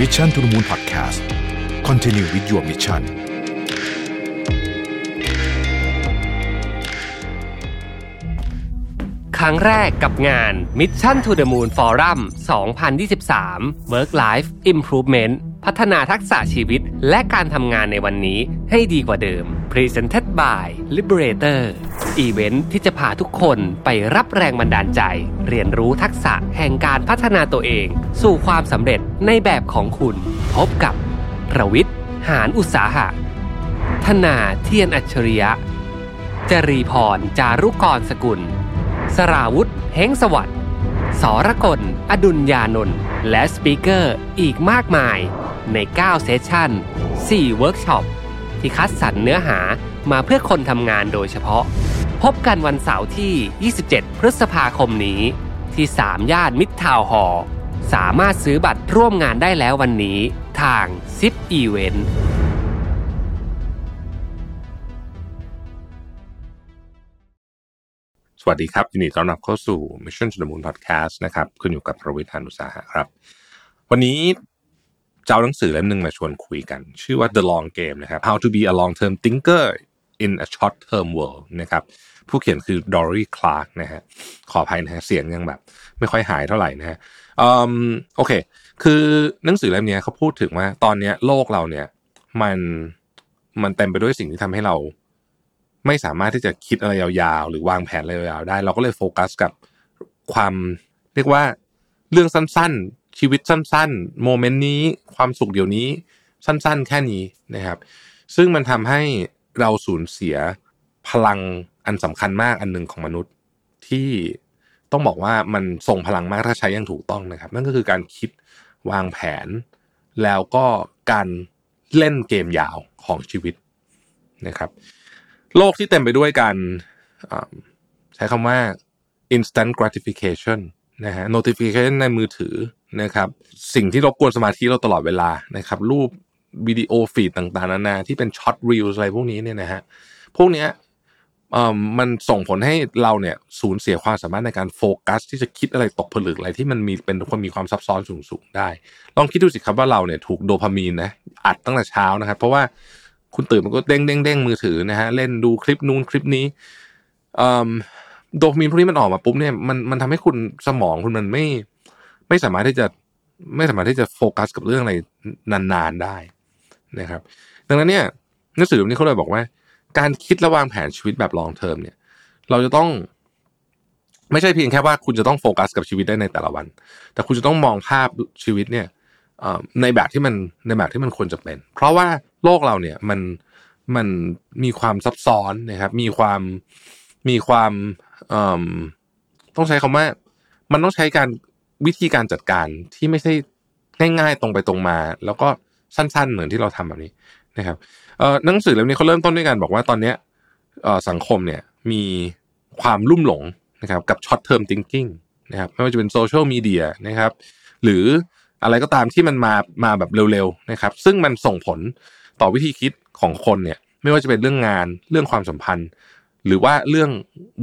Mission to the Moon Podcast continue with your missionครั้งแรกกับงาน Mission to the Moon Forum 2023 Work Life Improvement พัฒนาทักษะชีวิตและการทำงานในวันนี้ให้ดีกว่าเดิม Presented by Liberator event ที่จะพาทุกคนไปรับแรงบันดาลใจ เรียนรู้ทักษะแห่งการพัฒนาตัวเอง สู่ความสำเร็จในแบบของคุณ พบกับประวิทย์หารอุตสาหะ ธนาเธียรอัจฉริยะ จรีพร จารุกรสกุล สราวุธเฮงสวัสดิ์สรกล อดุลยานนท์และ speaker อีกมากมายใน 9 session 4 เวิร์กช็อป ที่คัดสรรเนื้อหามาเพื่อคนทำงานโดยเฉพาะ พบกันวันเสาร์ที่ 27 พฤษภาคมนี้ ที่3ย่านมิตรทาวน์ฮอสามารถซื้อบัตรร่วมงานได้แล้ววันนี้ ทางซิปอีเวนต์สวัสดีครับ ยินดีต้อนรับเข้าสู่ Mission to the Moon Podcast นะครับคุณอยู่กับประวิทยานุสาหะครับ วันนี้เจะเอาหนังสือเล่มหนึ่งมาชวนคุยกัน ชื่อว่า The Long Game นะครับ How to be a long term thinker in a short term world นะครับผู้เขียนคือ Dory Clark นะฮะขออภัยนะฮะเสียงยังแบบ ไม่ค่อยหายเท่าไหร่นะฮะอืมโอเค คือหนังสือเล่มนี้เขาพูดถึงว่า ตอนนี้โลกเราเนี่ย มันมันเต็มไปด้วยสิ่งที่ทำให้เรา ไม่สามารถที่จะคิดอะไรยาวๆ หรือวางแผนอะไรยาวๆได้ เราก็เลยโฟกัสกับความเรียกว่าเรื่องสั้นๆ ชีวิตสั้นๆ โมเมนต์นี้ความสุขเดี๋ยวนี้สั้นๆ แค่นี้นะครับ ซึ่งมันทำให้ เราสูญเสียพลังอันสำคัญมากอันหนึ่งของมนุษย์ที่ต้องบอกว่ามันส่งพลังมากถ้าใช้อย่างถูกต้องนะครับ นั่นก็คือการคิดวางแผน แล้วก็การเล่นเกมยาวของชีวิตนะครับ โลกที่เต็มไปด้วยการใช้คำว่า instant gratification นะฮะ notification ในมือถือนะครับ สิ่งที่รบกวนสมาธิเราตลอดเวลานะครับ รูป วิดีโอฟีดต่างๆนานาที่เป็นช็อตรีลอะไรพวกนี้เนี่ยนะฮะพวกเนี้ยอ่อมันส่งผลให้เราเนี่ยสูญเสียความสามารถในการโฟกัส ที่จะคิดอะไรตกผลึกอะไรที่มันมีเป็นคนมีความซับซ้อนสูงๆได้ ลองคิดดูสิครับว่าเราเนี่ยถูกโดพามีนนะอัดตั้งแต่เช้านะครับ เพราะว่าคุณตื่นมันก็เด้งเด้งเด้งมือถือนะฮะเล่นดูคลิปนู้นคลิปนี้อ่อโดพามีนพวกนี้มันออกมาปุ๊บเนี่ยมันมันทำให้คุณสมองคุณมันไม่ไม่สามารถที่จะไม่สามารถที่จะโฟกัสกับเรื่องอะไรนานๆได้ นะครับ ดังนั้นเนี่ยหนังสือเล่มนี้เขาเลยบอกว่า การคิดและวางแผนชีวิตแบบ long term เนี่ย เราจะต้อง ไม่ใช่เพียงแค่ว่าคุณจะต้องโฟกัสกับชีวิตได้ในแต่ละวัน แต่คุณจะต้องมองภาพชีวิตเนี่ยในแบบที่มันในแบบที่มันควรจะเป็น เพราะว่าโลกเราเนี่ยมันมันมีความซับซ้อนนะครับ มีความมีความต้องใช้คำว่า มันต้องใช้การวิธีการจัดการที่ไม่ใช่ง่าย ๆ ตรงไปตรงมา แล้วก็ สั้น ๆ เหมือนที่เราทำแบบนี้นะครับเอ่อหนังสือเล่มนี้เขาเริ่มต้นด้วยกันบอกว่าตอนเนี้ยเอ่อสังคมเนี่ยมีความลุ่มหลงนะครับกับ short term thinking นะครับไม่ว่าจะเป็นโซเชียลมีเดียนะครับหรืออะไรก็ตามที่มันมามาแบบเร็วๆนะครับ ซึ่งมันส่งผลต่อวิธีคิดของคนเนี่ยไม่ว่าจะเป็นเรื่องงานเรื่องความสัมพันธ์ หรือว่าเรื่อง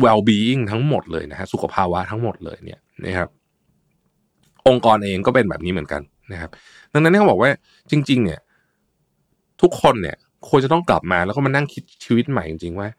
well being ทั้งหมดเลยนะฮะสุขภาวะทั้งหมดเลยเนี่ยนะครับองค์กรเองก็เป็นแบบนี้เหมือนกัน นะครับ ดังนั้นเขาบอกว่าจริง ๆ เนี่ย ทุกคนเนี่ยควรจะต้องกลับมาแล้วก็มานั่งคิดชีวิตใหม่จริง ๆ ว่า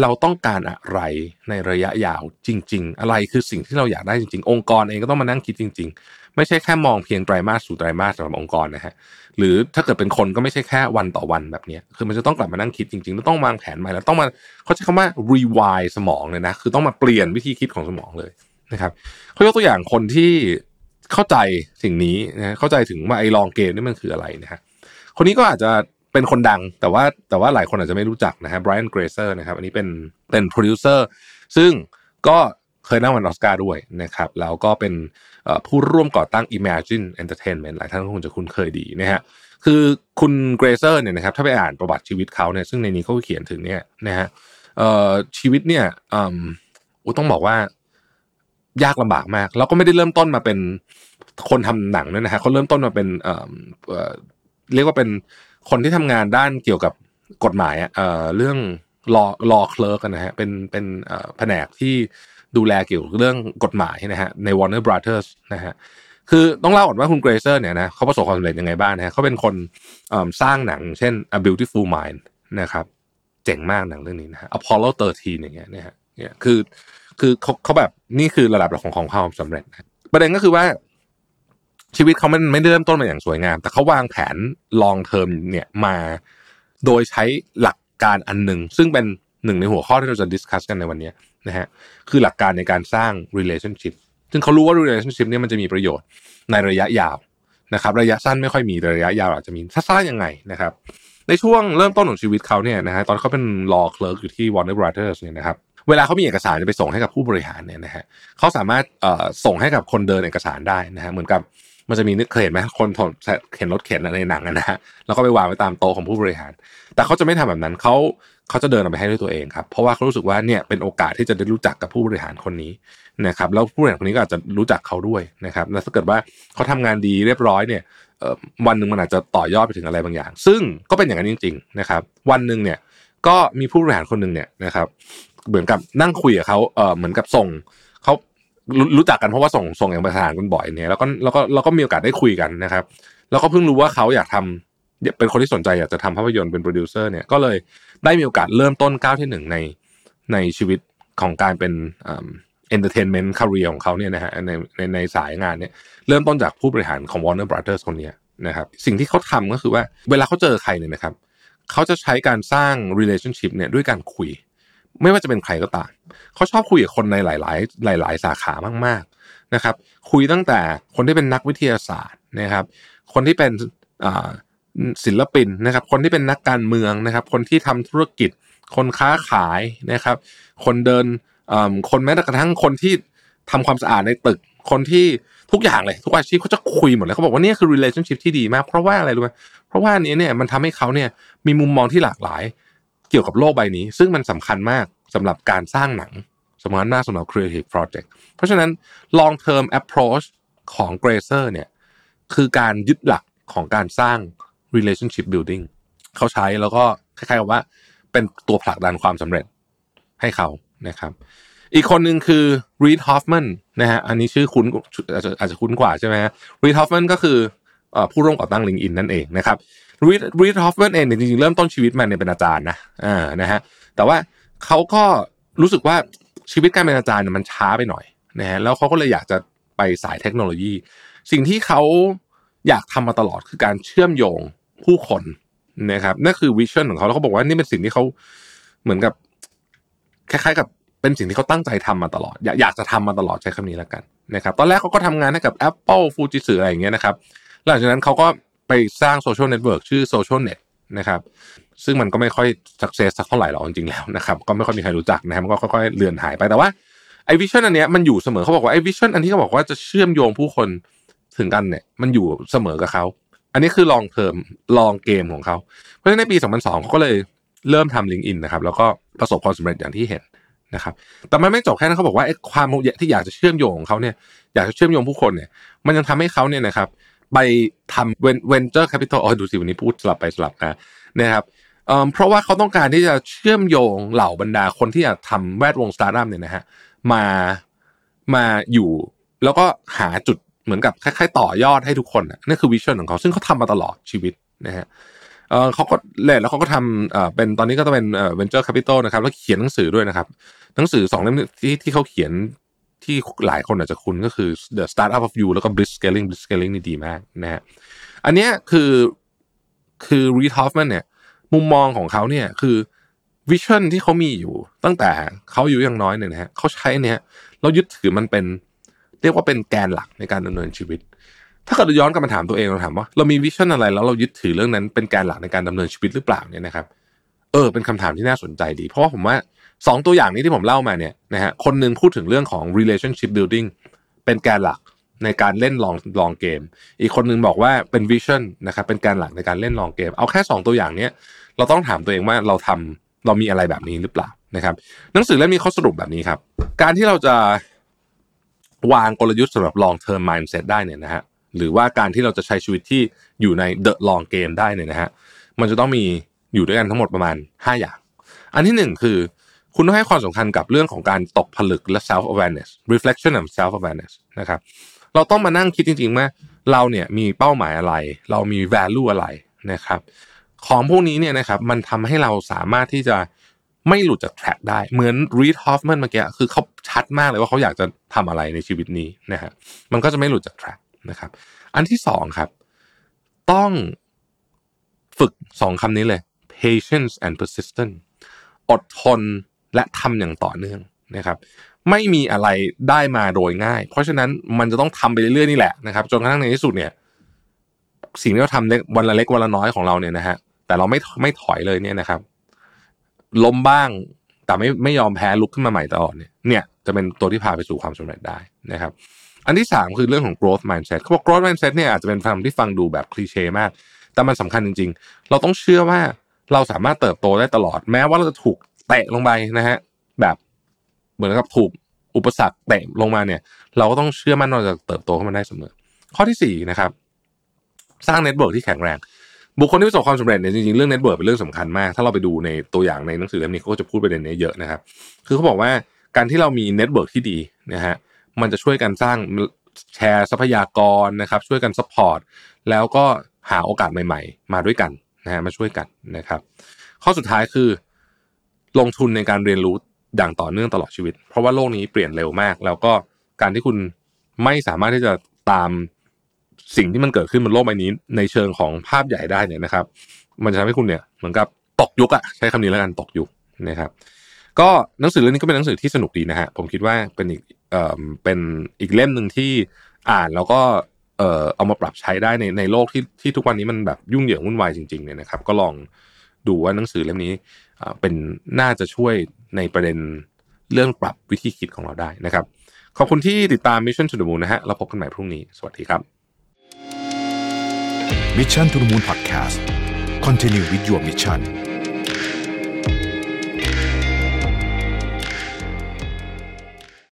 เราต้องการอะไรในระยะยาวจริง ๆ อะไรคือสิ่งที่เราอยากได้จริง ๆ องค์กรเองก็ต้องมานั่งคิดจริง ๆ ไม่ใช่แค่มองเพียงไตรมาสสู่ไตรมาสสำหรับองค์กรนะฮะหรือถ้าเกิดเป็นคนก็ไม่ใช่แค่วันต่อวันแบบนี้คือมันจะต้องกลับมานั่งคิดจริงๆแล้วต้องวางแผนใหม่แล้วต้องมาเขาใช้คำว่า rewire สมองเลยนะคือต้องมาเปลี่ยนวิธีคิดของสมองเลยนะครับเขายกตัวอย่างคนที่ เข้าใจสิ่งนี้นะเข้าใจถึงว่าไอ้ long game นี่มันคืออะไรนะฮะคนนี้ก็อาจจะเป็นคนดังแต่ว่าแต่ว่าหลายคนอาจจะไม่รู้จักนะฮะไบรอันเกรเซอร์นะครับอันนี้เป็นเป็นโปรดิวเซอร์ซึ่งก็เคยได้รางวัลออสการ์ด้วยนะครับแล้วก็เป็นผู้ร่วมก่อตั้ง Imagine Entertainment หลายท่านคงจะคุ้นเคยดีนะฮะคือคุณเกรเซอร์เนี่ยนะครับถ้าไปอ่านประวัติชีวิตเขาเนี่ยซึ่งในนี้เขาก็เขียนถึงเนี่ยนะฮะชีวิตเนี่ยอืมโอ้ต้องบอกว่า ยากลำบากมาก แล้วก็ไม่ได้เริ่มต้นมาเป็นคนทำหนังด้วยนะฮะเขาเริ่มต้นมาเป็นเอ่อเรียกว่าเป็นคนที่ทำงานด้านเกี่ยวกับกฎหมายเอ่อเรื่องรอรอเคลร์กันะฮะเป็นเป็นแผนกที่ดูแลเกี่ยวกับเรื่องกฎหมายนะฮะใน Warner Brothers นะฮะคือต้องเล่าก่อนว่าคุณเกรเซอร์เนี่ยนะเขาประสบความสำเร็จยังไงบ้างนะฮะเขาเป็นคนสร้างหนัง เช่น A Beautiful Mind นะครับเจ๋งมากหนังเรื่องนี้นะฮะ Apollo 13อย่างเงี้ยนะฮะเนี่ยคือคือเขาเขาแบบ นี่คือระดับของของความสำเร็จนะประเด็นก็คือว่า ชีวิตเขามันไม่ได้เริ่มต้นมาอย่างสวยงาม แต่เขาวางแผน long term เนี่ยมาโดยใช้หลักการอันหนึ่งซึ่งเป็นหนึ่งในหัวข้อที่เราจะดิสคัสกันในวันนี้นะฮะคือหลักการในการสร้าง relationship ซึ่งเขารู้ว่า relationship เนี่ยมันจะมีประโยชน์ในระยะยาวนะครับ ระยะสั้นไม่ค่อยมีแต่ระยะยาวอาจจะมีถ้าสร้างยังไงนะครับ ในช่วงเริ่มต้นของชีวิตเขาเนี่ยนะฮะตอนเขาเป็น law clerk อยู่ที่ Warner Brothers เนี่ยนะครับ เวลาเขามีเอกสารจะไปส่งให้กับผู้บริหารเนี่ยนะฮะเขาสามารถส่งให้กับคนเดินเอกสารได้นะฮะเหมือนกับมันจะมีนึกเคยเห็นไหมคนถเข็นรถเข็นในหนังนะฮะแล้วก็ไปวางไว้ตามโต๊ะของผู้บริหาร แต่เขาจะไม่ทำแบบนั้นเขาเขาจะเดินออกไปให้ด้วยตัวเองครับเพราะว่าเขารู้สึกว่าเนี่ยเป็นโอกาสที่จะได้รู้จักกับผู้บริหารคนนี้นะครับแล้วผู้บริหารคนนี้ก็อาจจะรู้จักเขาด้วยนะครับแล้วถ้าเกิดว่าเขาทำงานดีเรียบร้อยเนี่ยวันหนึ่งมันอาจจะต่อยอดไปถึงอะไรบางอย่าง ซึ่งก็เป็นอย่างนั้นจริง ๆ นะครับ วันหนึ่งเนี่ยก็มีผู้บริหารคนหนึ่งเนี่ยนะครับ เหมือนกับนั่งคุยกับเขาเออเหมือนกับส่งเขารู้จักกันเพราะว่าส่งส่งอย่างประธานกันบ่อยเนี่ยแล้วก็แล้วก็แล้วก็มีโอกาสได้คุยกันนะครับ แล้วก็เพิ่งรู้ว่าเขาอยากทำเป็นคนที่สนใจอยากจะทำภาพยนตร์เป็นโปรดิวเซอร์เนี่ยก็เลยได้มีโอกาสเริ่มต้นก้าวที่หนึ่งในในชีวิตของการเป็น entertainment career ของเขาเนี่ยนะฮะในในในสายงานเนี่ยเริ่มต้นจากผู้บริหารของ Warner Brothers คนเนี้ยนะครับสิ่งที่เขาทำก็คือว่าเวลาเขาเจอใครเนี่ยนะครับเขาจะใช้การสร้าง relationship เนี่ยด้วยการคุย ไม่ว่าจะเป็นใครก็ตามเขาชอบคุยกับคนในหลาย ๆ หลาย ๆ สาขามากๆนะครับ คุยตั้งแต่คนที่เป็นนักวิทยาศาสตร์นะครับ คนที่เป็นศิลปินนะครับ คนที่เป็นนักการเมืองนะครับ คนที่ทำธุรกิจ คนค้าขายนะครับ คนเดินคนแม้กระทั่งคนที่ทำความสะอาดในตึก คนที่ทุกอย่างเลยทุกอาชีพเขาจะคุยหมดเลยเขาบอกว่านี่คือ relationship ที่ดีมาก เพราะว่าอะไรรู้ไหมเพราะว่านี้เนี่ยมันทำให้เขาเนี่ยมีมุมมองที่หลากหลาย เกี่ยวกับโลกใบนี้ ซึ่งมันสำคัญมากสำหรับการสร้างหนังสำคัญมากสำหรับ creative project เพราะฉะนั้น long term approach ของ Grazer เนี่ยคือการยึดหลักของการสร้าง relationship building เขาใช้แล้วก็คล้ายๆกับว่าเป็นตัวผลักดันความสำเร็จให้เขานะครับ อีกคนหนึ่งคือ Reed Hoffman นะฮะอันนี้ชื่อคุ้นอาจจะอาจจะคุ้นกว่าใช่ไหมฮะ Reed Hoffman ก็คือเอ่อผู้ร่วมก่อตั้ง LinkedIn นั่นเองนะครับ Reed Reed Hoffman เองเนี่ยจริงๆเริ่มต้นชีวิตมาเนี่ยเป็นอาจารย์นะอ่านะฮะแต่ว่าเขาก็รู้สึกว่าชีวิตการเป็นอาจารย์เนี่ยมันช้าไปหน่อยนะฮะแล้วเขาก็เลยอยากจะไปสายเทคโนโลยี สิ่งที่เขาอยากทำมาตลอดคือการเชื่อมโยงผู้คนนะครับนั่นคือวิชั่นของเขาแล้วเขาบอกว่านี่เป็นสิ่งที่เขาเหมือนกับคล้ายๆกับเป็นสิ่งที่เขาตั้งใจทำมาตลอด อยากจะทำมาตลอดใช้คำนี้แล้วกันนะครับ ตอนแรกเขาก็ทำงานให้กับ Apple Fujitsu อะไรอย่างเงี้ยนะครับหลังจากนั้นเขาก็ ไปสร้าง social network ชื่อ SocialNet นะครับ ซึ่งมันก็ไม่ค่อย success สักเท่าไหร่หรอกจริงๆแล้วนะครับ ก็ไม่ค่อยมีใครรู้จักนะครับมันก็ค่อยๆเลือนหายไปแต่ว่าไอ้ vision อันเนี้ยมันอยู่เสมอเขาบอกว่าไอ้ vision อันที่เขาบอกว่าจะเชื่อมโยงผู้คนถึงกันเนี่ย มันอยู่เสมอกับเขาอันนี้คือ long term long game ของเขาเพราะฉะนั้นในปี 2002เขาก็เลยเริ่มทำ LinkedIn นะครับแล้วก็ประสบความสำเร็จอย่างที่เห็นนะครับแต่มันไม่จบแค่นั้นเขาบอกว่าไอ้ความที่อยากจะเชื่อมโยงของเขาเนี่ยอยากจะเชื่อมโยงผู้คนเนี่ยมันยังทำให้เขาเนี่ยนะครับ ไปทำ venture capital อ๋อดูสิวันนี้พูดสลับไปสลับมานะครับเอ่อเพราะว่าเขาต้องการที่จะเชื่อมโยงเหล่าบรรดาคนที่อยากทำแวดวงสตาร์ทอัพเนี่ยนะฮะมามาอยู่ แล้วก็หาจุดเหมือนกับคล้ายๆ ต่อยอดให้ทุกคนน่ะนั่นคือ vision ของเขาซึ่งเขาทำมาตลอดชีวิตนะฮะเขาก็เล่นแล้วเขาก็ทำเอ่อเป็นตอนนี้ก็จะเป็นเอ่อ venture capital นะครับแล้วเขียนหนังสือด้วยนะครับ หนังสือสองเล่มที่ที่เขาเขียน ที่หลายคนอาจจะคุ้นก็คือ the startup of you แล้วก็ bliss scaling bliss scaling นี่ดีมากนะฮะอันเนี้ยคือคือ Reed Hoffman เนี่ย มุมมองของเขาเนี่ยคือวิชั่นที่เขามีอยู่ตั้งแต่เขาอยู่ยังน้อยเนี่ยนะฮะเขาใช้เนี่ยเรายึดถือมันเป็น เรียกว่าเป็นแกนหลักในการดำเนินชีวิต ถ้าเกิดย้อนกลับมาถามตัวเองเราถามว่าเรามีวิชั่นอะไรแล้วเรายึดถือเรื่องนั้นเป็นแกนหลักในการดำเนินชีวิตหรือเปล่าเนี่ยนะครับ เออ เป็นคำถามที่น่าสนใจดี เพราะว่าผมว่า สองตัวอย่างนี้ที่ผมเล่ามาเนี่ยนะฮะคนหนึ่งพูดถึงเรื่องของ relationship building เป็นแกนหลักในการเล่นลองลองเกม อีกคนหนึ่งบอกว่าเป็น vision นะครับเป็นแกนหลักในการเล่นลองเกม เอาแค่สองตัวอย่างเนี้ยเราต้องถามตัวเองว่าเราทำเรามีอะไรแบบนี้หรือเปล่านะครับ หนังสือเล่มนี้เขาสรุปแบบนี้ครับ การที่เราจะวางกลยุทธ์สำหรับ long term mindset ได้เนี่ยนะฮะหรือว่าการที่เราจะใช้ชีวิตที่อยู่ใน the long game ได้เนี่ยนะฮะมันจะต้องมีอยู่ด้วยกันทั้งหมดประมาณ 5 อย่าง อันที่หนึ่งคือ คุณต้องให้ความสำคัญกับเรื่องของการตกผลึกและ self awareness reflection and self awareness นะครับ เราต้องมานั่งคิดจริงๆว่าเราเนี่ยมีเป้าหมายอะไร เรามี value อะไรนะครับ ของพวกนี้เนี่ยนะครับมันทำให้เราสามารถที่จะไม่หลุดจาก track ได้ เหมือน Reed Hoffman เมื่อกี้คือเขาชัดมากเลยว่าเขาอยากจะทำอะไรในชีวิตนี้นะฮะมันก็จะไม่หลุดจาก track นะครับ อันที่สองครับ ต้องฝึกสองคำนี้เลย patience and persistence อดทน และทำอย่างต่อเนื่องนะครับ ไม่มีอะไรได้มาโดยง่าย เพราะฉะนั้นมันจะต้องทำไปเรื่อยๆนี่แหละนะครับจนกระทั่งในที่สุดเนี่ย สิ่งที่เราทำเล็กวันละเล็กวันละน้อยของเราเนี่ยนะฮะแต่เราไม่ไม่ถอยเลยเนี่ยนะครับ ล้มบ้างแต่ไม่ไม่ยอมแพ้ลุกขึ้นมาใหม่ตลอดเนี่ยเนี่ยจะเป็นตัวที่พาไปสู่ความสำเร็จได้นะครับ อันที่สามคือเรื่องของ growth mindset เขาบอก growth mindset เนี่ยอาจจะเป็นคำที่ฟังดูแบบคลีเช่มาก แต่มันสำคัญจริง ๆ เราต้องเชื่อว่าเราสามารถเติบโตได้ตลอดแม้ว่าเราจะถูก เตะลงไปนะฮะแบบเหมือนกับถูกอุปสรรคเตะลงมาเนี่ย เราก็ต้องเชื่อมั่นว่าจะเติบโตขึ้นมาได้เสมอ ข้อที่สี่นะครับ สร้าง network ที่แข็งแรง บุคคลที่ประสบความสำเร็จเนี่ยจริงๆเรื่อง network เป็นเรื่องสำคัญมาก ถ้าเราไปดูในตัวอย่างในหนังสือเล่มนี้เขาก็จะพูดประเด็นนี้เยอะนะครับ คือเขาบอกว่าการที่เรามี network ที่ดีนะฮะมันจะช่วยกันสร้างแชร์ทรัพยากรนะครับ ช่วยกัน support แล้วก็หาโอกาสใหม่ ๆ มาด้วยกันนะฮะมาช่วยกันนะครับ ข้อสุดท้ายคือ ลงทุนในการเรียนรู้อย่างต่อเนื่องตลอดชีวิต เพราะว่าโลกนี้เปลี่ยนเร็วมาก แล้วก็การที่คุณไม่สามารถที่จะตามสิ่งที่มันเกิดขึ้นบนโลกใบนี้ ในเชิงของภาพใหญ่ได้เนี่ยนะครับ มันจะทำให้คุณเนี่ยเหมือนกับตกยุคอะใช้คำนี้แล้วกันตกยุคนะครับ ก็หนังสือเล่มนี้ก็เป็นหนังสือที่สนุกดีนะฮะผมคิดว่าเป็นอีกเอ่อเป็นอีกเล่มหนึ่งที่อ่านแล้วก็เอ่อเอามาปรับใช้ได้ในในโลกที่ที่ทุกวันนี้มันแบบยุ่งเหยิงวุ่นวายจริงๆเนี่ยนะครับ ก็ลอง ดูว่าหนังสือเล่มนี้เป็นน่าจะช่วยในประเด็นเรื่องปรับวิธีคิดของเราได้นะครับ ขอบคุณที่ติดตาม Mission to the Moon นะฮะเราพบกันใหม่พรุ่งนี้ สวัสดีครับ Mission to the Moon Podcast Continue with your mission